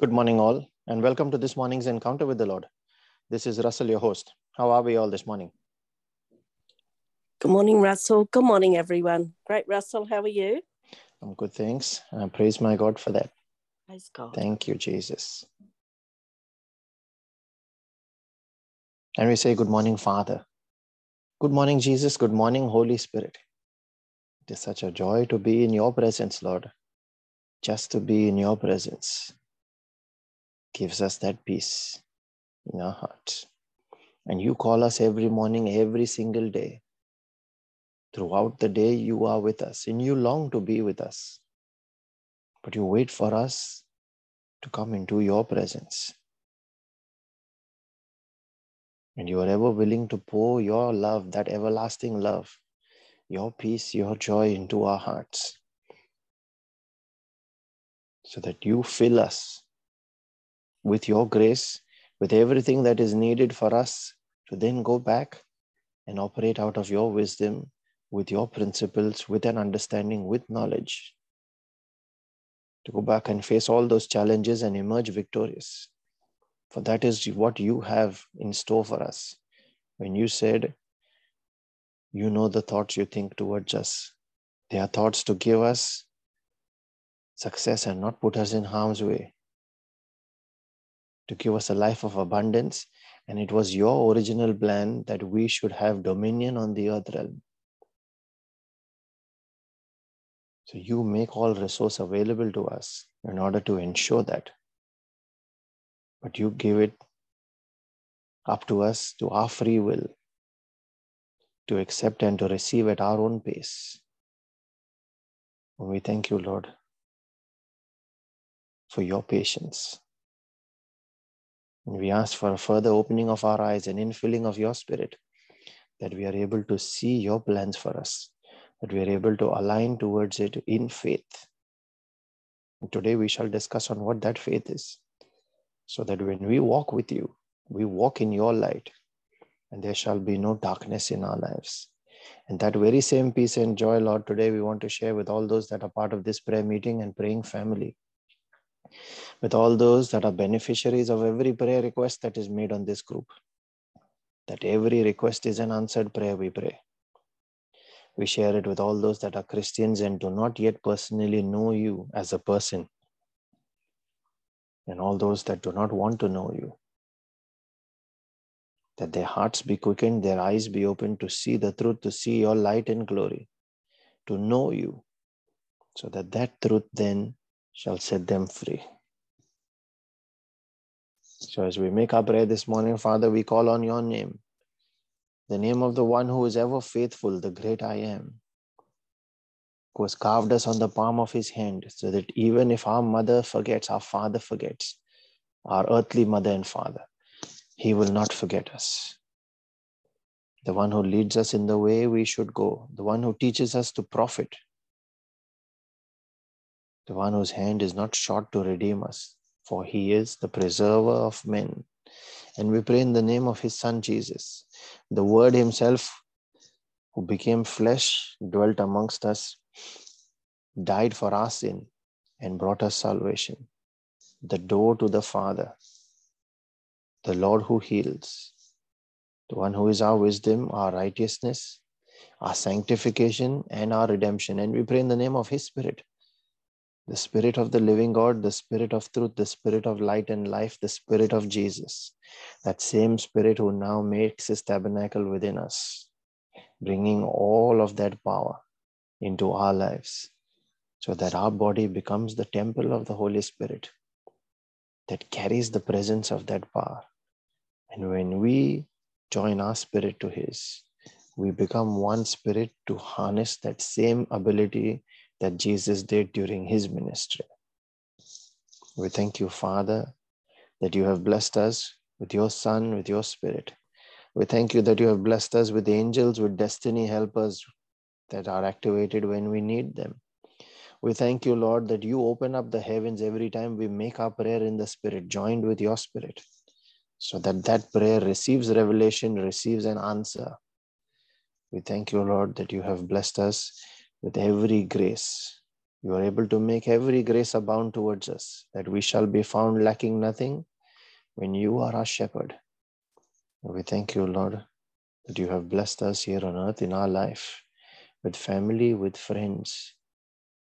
Good morning, all, and welcome to this morning's encounter with the Lord. This is Russell, your host. How are we all this morning? Good morning, Russell. Good morning, everyone. Great, Russell. How are you? I'm good, thanks. I praise my God for that. Praise God. Thank you, Jesus. And we say, Good morning, Father. Good morning, Jesus. Good morning, Holy Spirit. It is such a joy to be in your presence, Lord. Just to be in your presence gives us that peace in our hearts. And you call us every morning, every single day. Throughout the day, you are with us and you long to be with us. But you wait for us to come into your presence. And you are ever willing to pour your love, that everlasting love, your peace, your joy into our hearts. So that you fill us with your grace, with everything that is needed for us to then go back and operate out of your wisdom, with your principles, with an understanding, with knowledge. To go back and face all those challenges and emerge victorious. For that is what you have in store for us. When you said, You know the thoughts you think towards us, they are thoughts to give us success and not put us in harm's way to give us a life of abundance. And it was your original plan that we should have dominion on the earth realm. So you make all resource available to us in order to ensure that. But you give it up to us to our free will to accept and to receive at our own pace. And we thank you, Lord, for your patience. And we ask for a further opening of our eyes and infilling of your spirit, that we are able to see your plans for us, that we are able to align towards it in faith. And today we shall discuss on what that faith is, so that when we walk with you, we walk in your light, and there shall be no darkness in our lives. And that very same peace and joy, Lord, today we want to share with all those that are part of this prayer meeting and praying family with all those that are beneficiaries of every prayer request that is made on this group. That every request is an answered prayer, we pray. We share it with all those that are Christians and do not yet personally know you as a person, and all those that do not want to know you. That their hearts be quickened, their eyes be opened to see the truth, to see your light and glory, to know you, so that that truth then shall set them free. So, as we make our prayer this morning, Father, we call on your name, the name of the one who is ever faithful, the great I am, who has carved us on the palm of his hand, so that even if our mother forgets, our father forgets, our earthly mother and father, he will not forget us. The one who leads us in the way we should go, the one who teaches us to profit, the one whose hand is not short to redeem us, for he is the preserver of men. And we pray in the name of his son Jesus, the word himself who became flesh, dwelt amongst us, died for our sin, and brought us salvation. The door to the Father, the Lord who heals, the one who is our wisdom, our righteousness, our sanctification, and our redemption. And we pray in the name of his Spirit the Spirit of the living God, the Spirit of truth, the Spirit of light and life, the Spirit of Jesus. That same Spirit who now makes his tabernacle within us, bringing all of that power into our lives so that our body becomes the temple of the Holy Spirit that carries the presence of that power. And when we join our spirit to his, we become one spirit to harness that same ability that Jesus did during his ministry. We thank you, Father, that you have blessed us with your Son, with your Spirit. We thank you that you have blessed us with angels, with destiny helpers that are activated when we need them. We thank you, Lord, that you open up the heavens every time we make our prayer in the Spirit, joined with your Spirit, so that that prayer receives revelation, receives an answer. We thank you, Lord, that you have blessed us with every grace You are able to make every grace abound towards us, that we shall be found lacking nothing when you are our shepherd. We thank you, Lord, that you have blessed us here on earth in our life with family, with friends,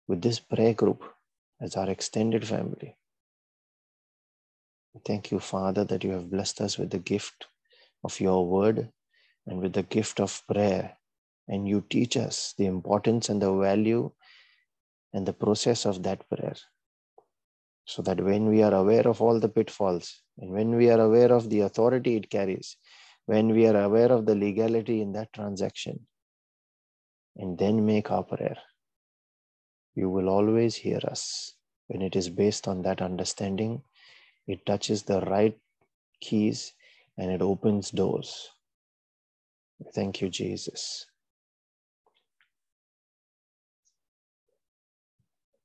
with this prayer group as our extended family. Thank you, Father, that you have blessed us with the gift of your word and with the gift of prayer. And you teach us the importance and the value and the process of that prayer. So that when we are aware of all the pitfalls and when we are aware of the authority it carries, when we are aware of the legality in that transaction, and then make our prayer, you will always hear us. When it is based on that understanding, it touches the right keys and it opens doors. Thank you, Jesus.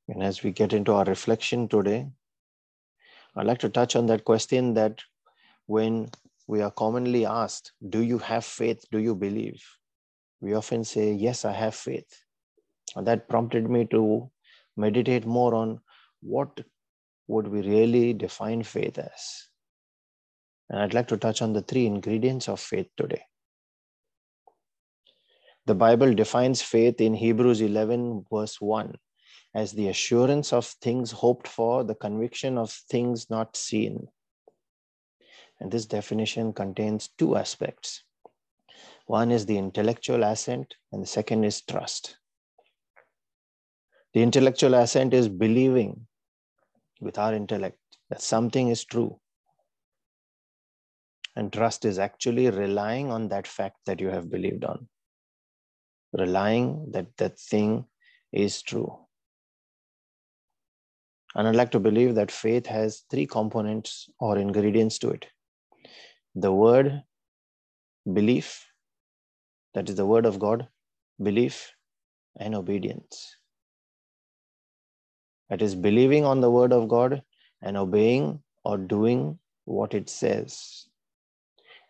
And as we get into our reflection today, I'd like to touch on that question that when we are commonly asked, Do you have faith? Do you believe? We often say, Yes, I have faith. And that prompted me to meditate more on what would we really define faith as. And I'd like to touch on the three ingredients of faith today. The Bible defines faith in Hebrews 11, verse 1 as the assurance of things hoped for, the conviction of things not seen. And this definition contains two aspects. One is the intellectual assent, and the second is trust. The intellectual assent is believing with our intellect that something is true. And trust is actually relying on that fact that you have believed on, relying that that thing is true. And I'd like to believe that faith has three components or ingredients to it the word, belief, that is the word of God, belief, and obedience. That is believing on the word of God and obeying or doing what it says.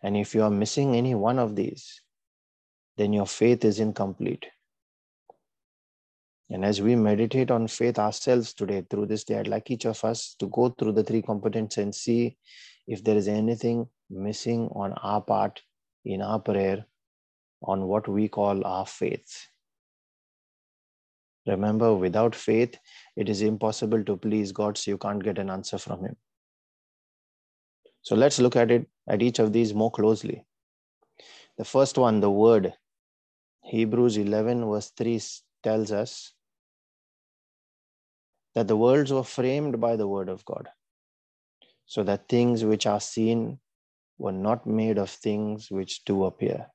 And if you are missing any one of these, then your faith is incomplete. And as we meditate on faith ourselves today through this day, I'd like each of us to go through the three components and see if there is anything missing on our part in our prayer on what we call our faith. Remember, without faith, it is impossible to please God, so you can't get an answer from Him. So let's look at it at each of these more closely. The first one, the word, Hebrews 11, verse 3 tells us that the worlds were framed by the word of God, so that things which are seen were not made of things which do appear.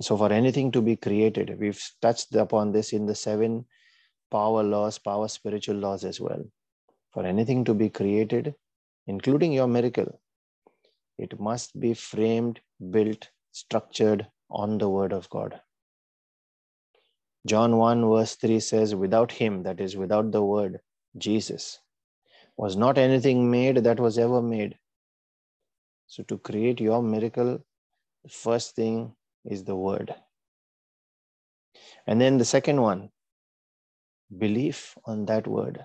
So, for anything to be created, we've touched upon this in the seven power laws, power spiritual laws as well. For anything to be created, including your miracle, it must be framed, built, structured on the word of God. John 1, verse 3 says, Without him, that is, without the word, Jesus, was not anything made that was ever made. So, to create your miracle, the first thing is the word. And then the second one, belief on that word.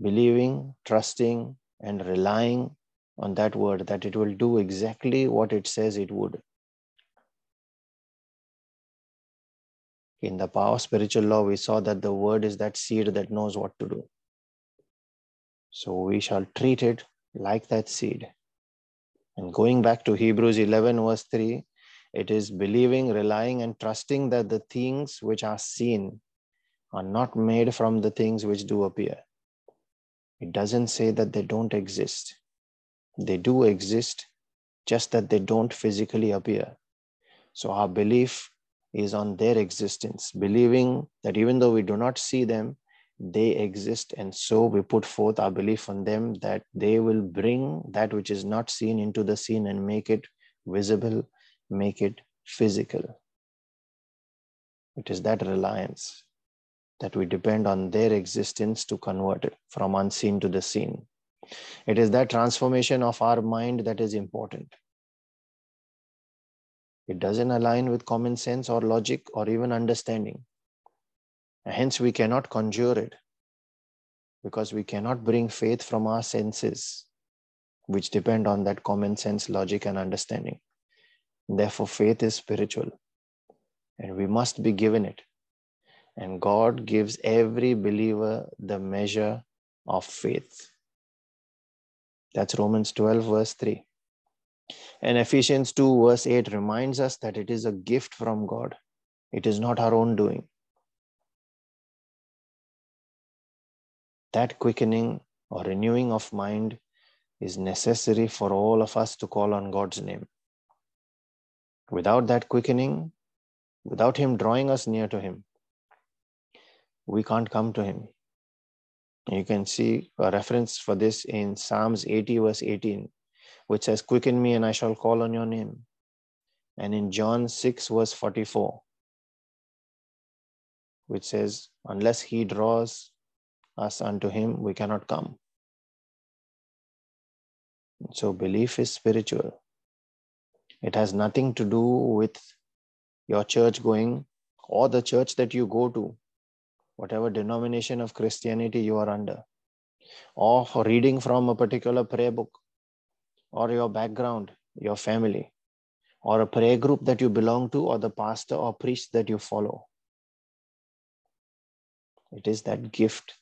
Believing, trusting, and relying on that word that it will do exactly what it says it would. In the power of spiritual law, we saw that the word is that seed that knows what to do. So we shall treat it like that seed. And going back to Hebrews 11, verse 3, it is believing, relying, and trusting that the things which are seen are not made from the things which do appear. It doesn't say that they don't exist. They do exist, just that they don't physically appear. So our belief is on their existence, believing that even though we do not see them, they exist. And so we put forth our belief on them that they will bring that which is not seen into the scene and make it visible, make it physical. It is that reliance that we depend on their existence to convert it from unseen to the seen. It is that transformation of our mind that is important. It doesn't align with common sense or logic or even understanding. Hence, we cannot conjure it because we cannot bring faith from our senses, which depend on that common sense, logic, and understanding. Therefore, faith is spiritual and we must be given it. And God gives every believer the measure of faith. That's Romans 12, verse 3. And Ephesians 2, verse 8 reminds us that it is a gift from God, it is not our own doing. That quickening or renewing of mind is necessary for all of us to call on God's name. Without that quickening, without Him drawing us near to Him, we can't come to Him. You can see a reference for this in Psalms 80, verse 18, which says, Quicken me and I shall call on your name. And in John 6, verse 44, which says, Unless he draws us unto him, we cannot come. So belief is spiritual. It has nothing to do with your church going or the church that you go to whatever denomination of Christianity you are under, or reading from a particular prayer book, or your background, your family, or a prayer group that you belong to, or the pastor or priest that you follow. It is that gift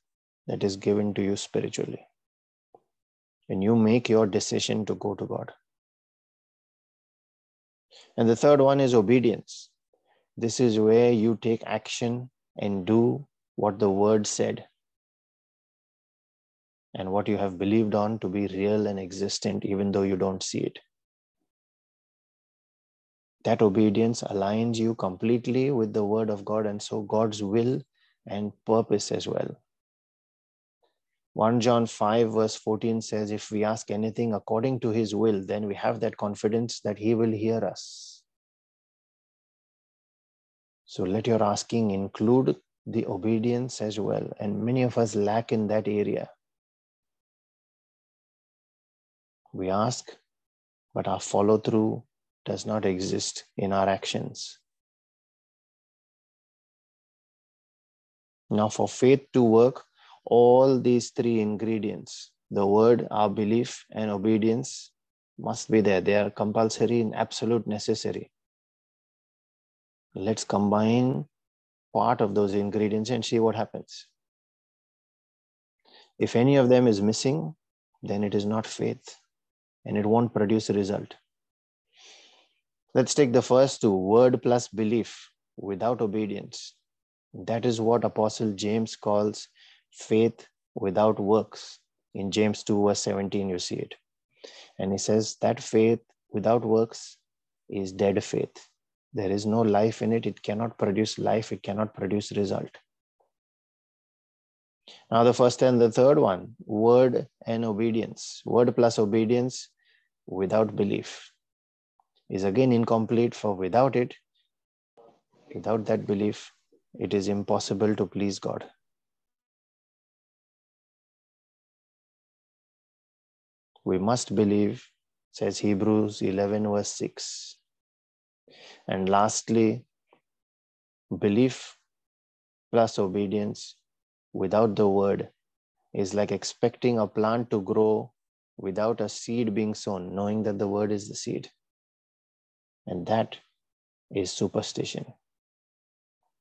that is given to you spiritually. When you make your decision to go to God. And the third one is obedience. This is where you take action and do what the word said and what you have believed on to be real and existent, even though you don't see it. That obedience aligns you completely with the word of God, and so God's will and purpose as well. 1 John 5, verse 14 says, If we ask anything according to his will, then we have that confidence that he will hear us. So let your asking include the obedience as well. And many of us lack in that area. We ask, but our follow through does not exist in our actions. Now, for faith to work, all these three ingredients the word, our belief, and obedience must be there. They are compulsory and absolute necessary. Let's combine part of those ingredients and see what happens. If any of them is missing, then it is not faith and it won't produce a result. Let's take the first two word plus belief without obedience. That is what Apostle James calls faith without works. In James 2, verse 17, you see it. And he says that faith without works is dead faith there is no life in it it cannot produce life it cannot produce result now the first and the third one word and obedience word plus obedience without belief is again incomplete for without it. Without that belief it is impossible to please god. We must believe says hebrews 11 verse 6 and lastly, belief plus obedience without the word is like expecting a plant to grow without a seed being sown, knowing that the word is the seed. And that is superstition.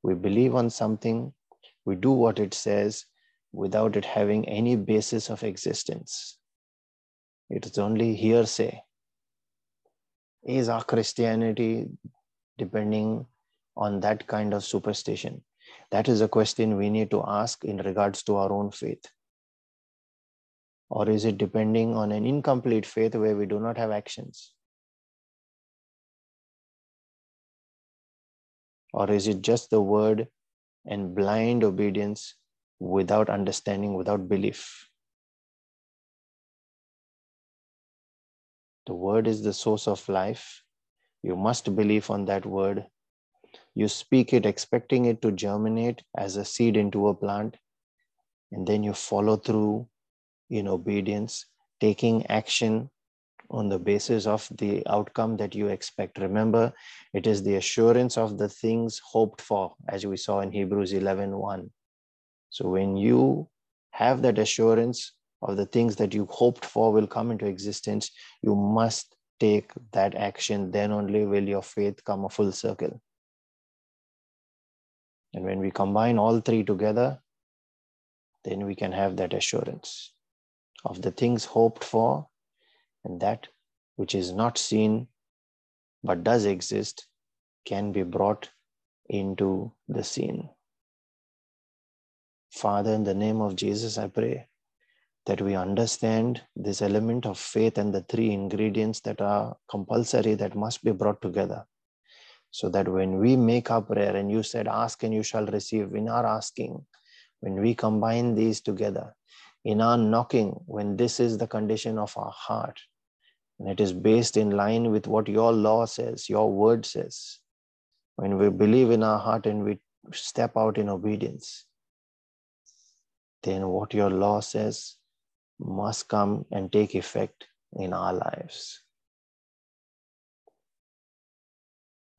We believe on something, we do what it says without it having any basis of existence. It is only hearsay. Is our Christianity depending on that kind of superstition? That is a question we need to ask in regards to our own faith. Or is it depending on an incomplete faith where we do not have actions? Or is it just the word and blind obedience without understanding, without belief? The word is the source of life. You must believe on that word. You speak it, expecting it to germinate as a seed into a plant. And then you follow through in obedience, taking action on the basis of the outcome that you expect. Remember, it is the assurance of the things hoped for, as we saw in Hebrews 11 1. So when you have that assurance of the things that you hoped for will come into existence, you must take that action. Then only will your faith come a full circle. And when we combine all three together, then we can have that assurance of the things hoped for and that which is not seen but does exist can be brought into the scene. Father, in the name of Jesus, I pray that we understand this element of faith and the three ingredients that are compulsory that must be brought together. So that when we make our prayer, and you said, Ask and you shall receive, in our asking, when we combine these together, in our knocking, when this is the condition of our heart, and it is based in line with what your law says, your word says, when we believe in our heart and we step out in obedience, then what your law says must come and take effect in our lives.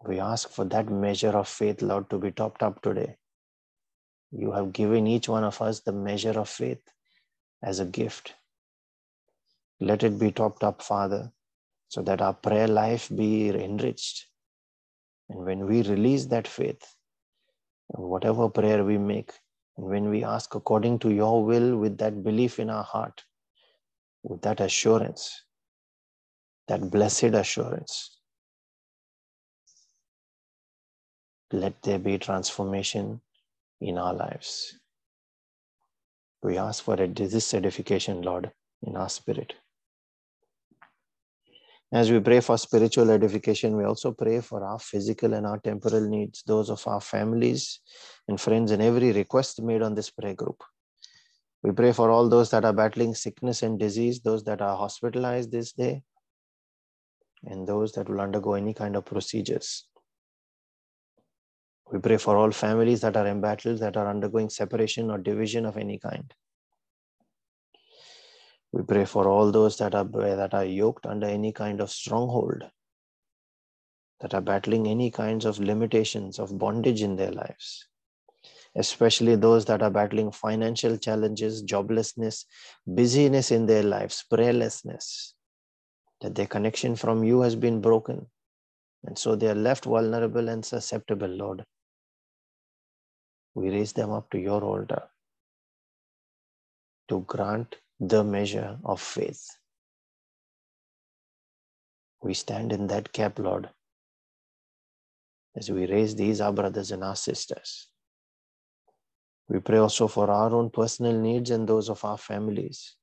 We ask for that measure of faith, Lord, to be topped up today. You have given each one of us the measure of faith as a gift. Let it be topped up, Father, so that our prayer life be enriched. And when we release that faith, whatever prayer we make, and when we ask according to your will with that belief in our heart, with that assurance, that blessed assurance, let there be transformation in our lives. We ask for a this edification, Lord, in our spirit. As we pray for spiritual edification, we also pray for our physical and our temporal needs, those of our families and friends, and every request made on this prayer group. We pray for all those that are battling sickness and disease, those that are hospitalized this day, and those that will undergo any kind of procedures. We pray for all families that are embattled, that are undergoing separation or division of any kind. We pray for all those that are, that are yoked under any kind of stronghold, that are battling any kinds of limitations of bondage in their lives, especially those that are battling financial challenges, joblessness, busyness in their lives, prayerlessness, that their connection from you has been broken. And so they are left vulnerable and susceptible, Lord. We raise them up to your altar to grant the measure of faith. We stand in that gap, Lord, as we raise these, our brothers and our sisters. We pray also for our own personal needs and those of our families.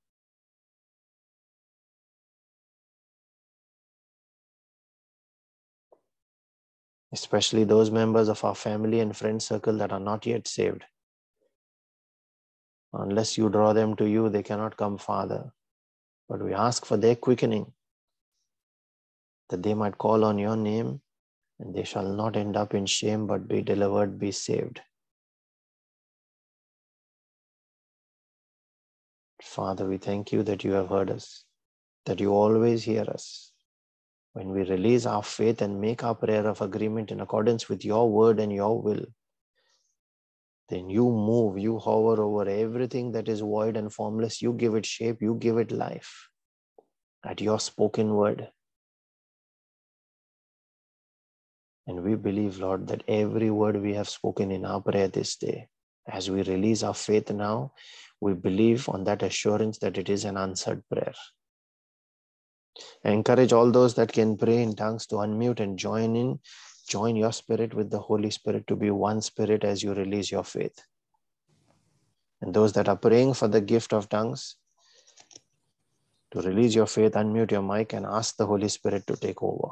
Especially those members of our family and friend circle that are not yet saved. Unless you draw them to you, they cannot come Father. But we ask for their quickening, that they might call on your name and they shall not end up in shame but be delivered, be saved. Father, we thank you that you have heard us, that you always hear us. When we release our faith and make our prayer of agreement in accordance with your word and your will, then you move, you hover over everything that is void and formless. You give it shape, you give it life at your spoken word. And we believe, Lord, that every word we have spoken in our prayer this day, as we release our faith now, we believe on that assurance that it is an answered prayer. I encourage all those that can pray in tongues to unmute and join in join your spirit with the Holy Spirit to be one spirit as you release your faith. And those that are praying for the gift of tongues, to release your faith, unmute your mic and ask the Holy Spirit to take over.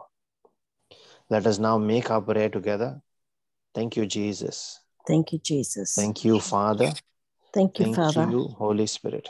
Let us now make our prayer together. Thank you, Jesus. Thank you, Jesus. Thank you, Father. Thank you, Father. Thank Father. you, Holy Spirit.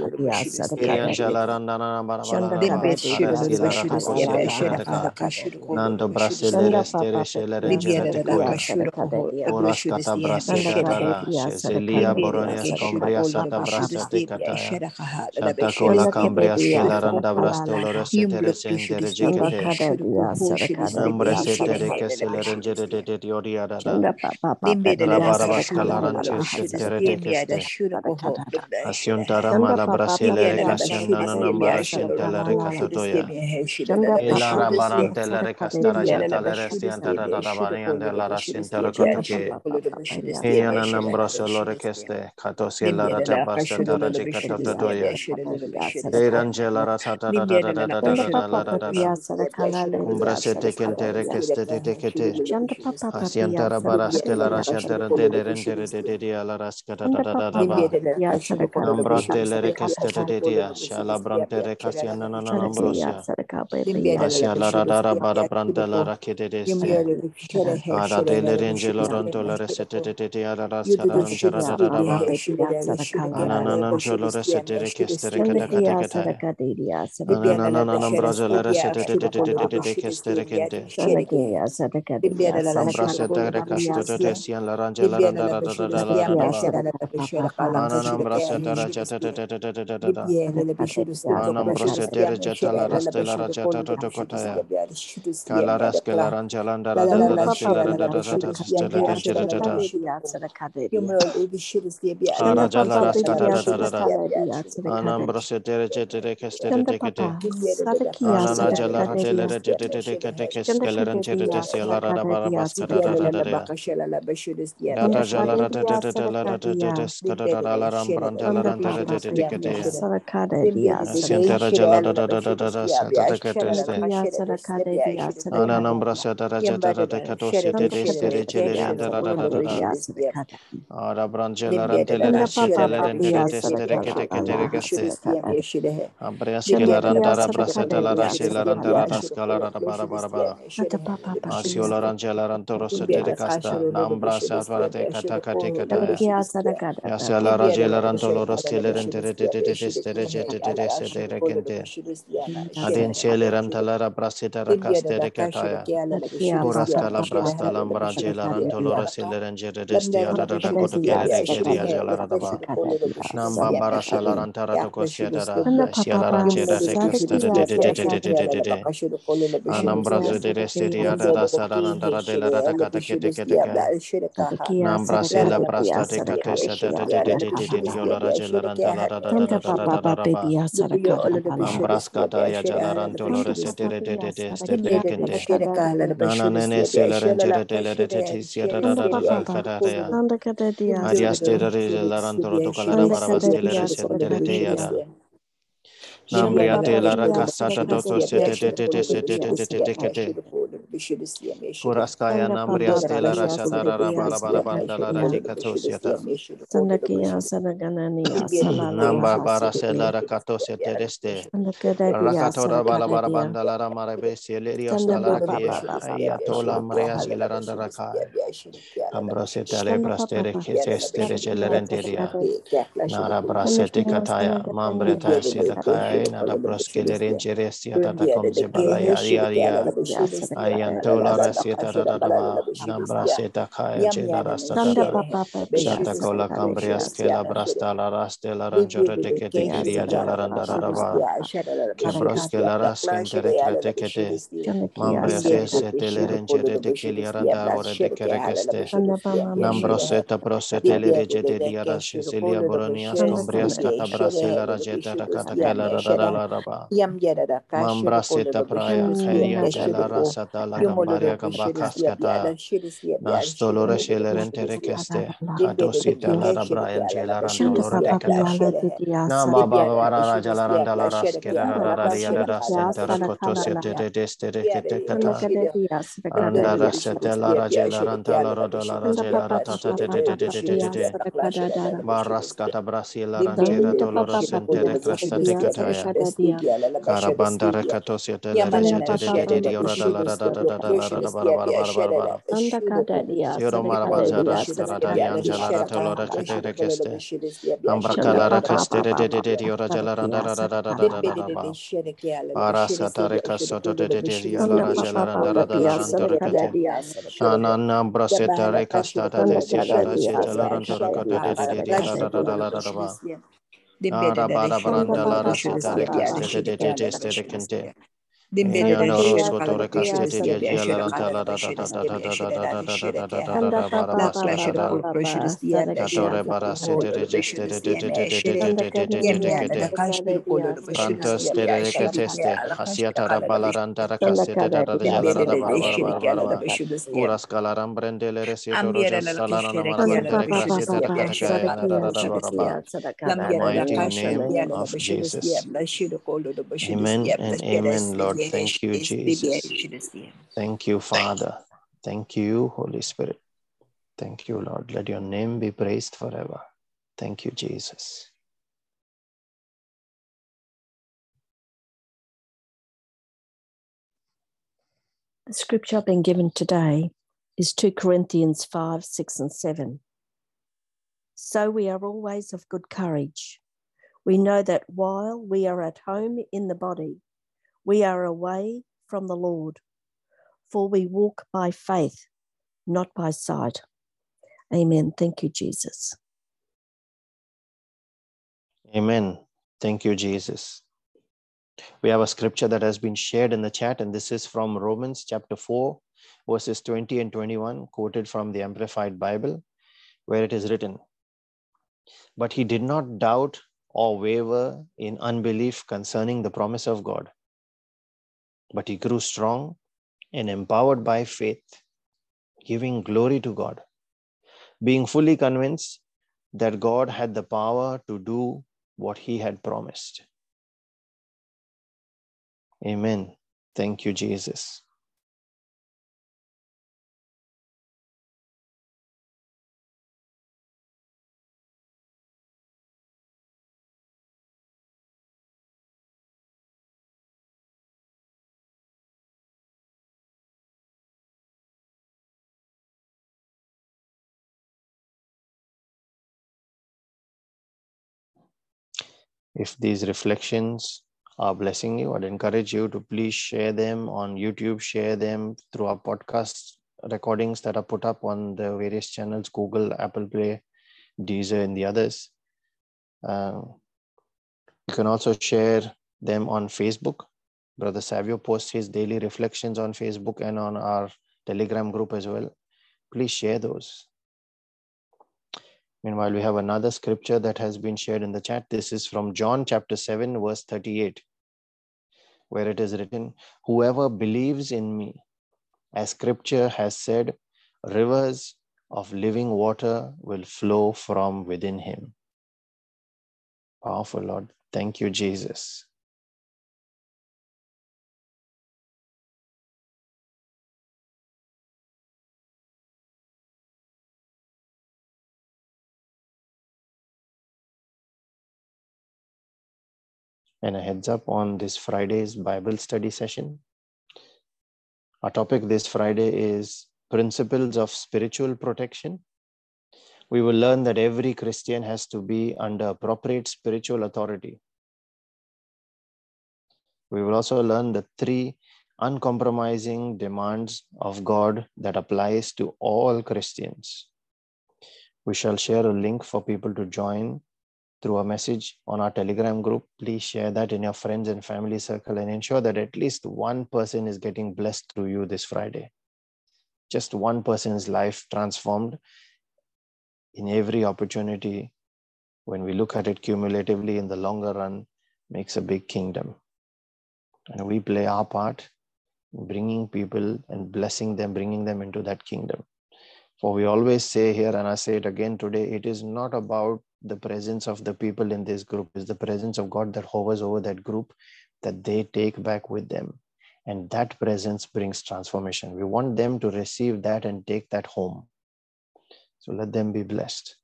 Nando Thank you. na marashenta da da da da da da kastede de shala kasiana re re Anam prosedere jetala rastela rajata toto kotaya. Kala raskela ranjalanda radanda rastela radanda rastela rastela rastela Arajala raskata radanda Anam prosedere jetere kestere tekete. Anajala ratele jetere kete keskele ranjere tesela rada bara bastara radanda. Data jala ratete tete la ratete teskata radala rambrandala rantele tete Yasala rajela Adenchele rantalara brasita racastera cataya. Borasca la brasta lambrangela rantolora silerengere destia da da da go to get it exeria. Namba barasha rantara to cosia da da sia la rangera de. Anambra de desteria da sara rantara de la da. Nambra se la de catesa de de de de de de Anta papa pape dia saraka ambraska da ya dolores tere de de de tere kente nana nene selaran tere tere de de tisia da da da da kada da ya. De jalaran toro to kala da bara bas tere de de ya da. Namriya tela rakasa da doso se te te te te te te te Ba. Nambra seta kaya jela rasta da Sanda da. papa papa. Shata kola cambria skela brasta la raste la ranjore de kete kiria jala randa da da ba. Kebroskela raskentere krete kete. Mambria se sete le rengere de kilia randa ore de kerekeste. Sanda pama. Nambroseta prosete le regete diara sheselia boronias combrias kata brasela rajeta da kata kela da da da la da ba. Yam yada da Mambra seta praya kheria jela rasata la gambaria kabakas kata nastolora shelerente rekeste kadosita la rabrayan jela rantolora dekata na baba vara raja la randa la ras kera ra ra ya ra senta rakoto sete de deste rekete kata anda rasete la raja la ranta la rodo la raja la rata ta de de de de de de de baras kata brasil la rantera tolora sente rekresta de kata ya karabanda rekato sete la raja de de de de ora Arabara branda. Amen and amen, Lord. Thank you, Jesus. Thank you, Father. Thank you, Holy Spirit. Thank you, Lord. Let your name be praised forever. Thank you, Jesus. The scripture I've been given today is 2 Corinthians 5, 6, and 7. So we are always of good courage. We know that while we are at home in the body, we are away from the Lord, for we walk by faith, not by sight. Amen. Thank you, Jesus. Amen. Thank you, Jesus. We have a scripture that has been shared in the chat, and this is from Romans chapter 4, verses 20 and 21, quoted from the Amplified Bible, where it is written But he did not doubt or waver in unbelief concerning the promise of God, but he grew strong and empowered by faith, giving glory to God, being fully convinced that God had the power to do what he had promised. Amen. Thank you, Jesus. If these reflections are blessing you, I'd encourage you to please share them on YouTube, share them through our podcast recordings that are put up on the various channels Google, Apple Play, Deezer, and the others. Uh, you can also share them on Facebook. Brother Savio posts his daily reflections on Facebook and on our Telegram group as well. Please share those. Meanwhile, we have another scripture that has been shared in the chat. This is from John chapter 7, verse 38, where it is written, Whoever believes in me, as scripture has said, rivers of living water will flow from within him. Powerful, Lord. Thank you, Jesus. And a heads up on this Friday's Bible study session. Our topic this Friday is Principles of Spiritual Protection. We will learn that every Christian has to be under appropriate spiritual authority. We will also learn the three uncompromising demands of God that applies to all Christians. We shall share a link for people to join through a message on our Telegram group. Please share that in your friends and family circle and ensure that at least one person is getting blessed through you this Friday. Just one person's life transformed in every opportunity. When we look at it cumulatively in the longer run, makes a big kingdom. And we play our part bringing people and blessing them, bringing them into that kingdom. For we always say here, and I say it again today, it is not about the presence of the people in this group, is the presence of God that hovers over that group that they take back with them. And that presence brings transformation. We want them to receive that and take that home. So let them be blessed.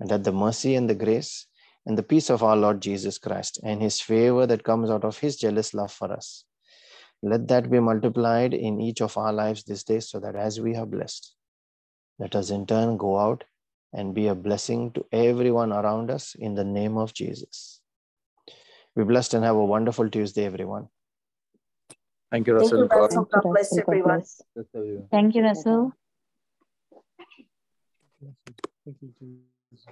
And that the mercy and the grace and the peace of our Lord Jesus Christ and his favor that comes out of his jealous love for us. Let that be multiplied in each of our lives this day so that as we are blessed, let us in turn go out and be a blessing to everyone around us in the name of Jesus. Be blessed and have a wonderful Tuesday, everyone. Thank you, Russell. Thank you, Russell. God bless everyone. Thank you, Russell. Thank you, Jesus.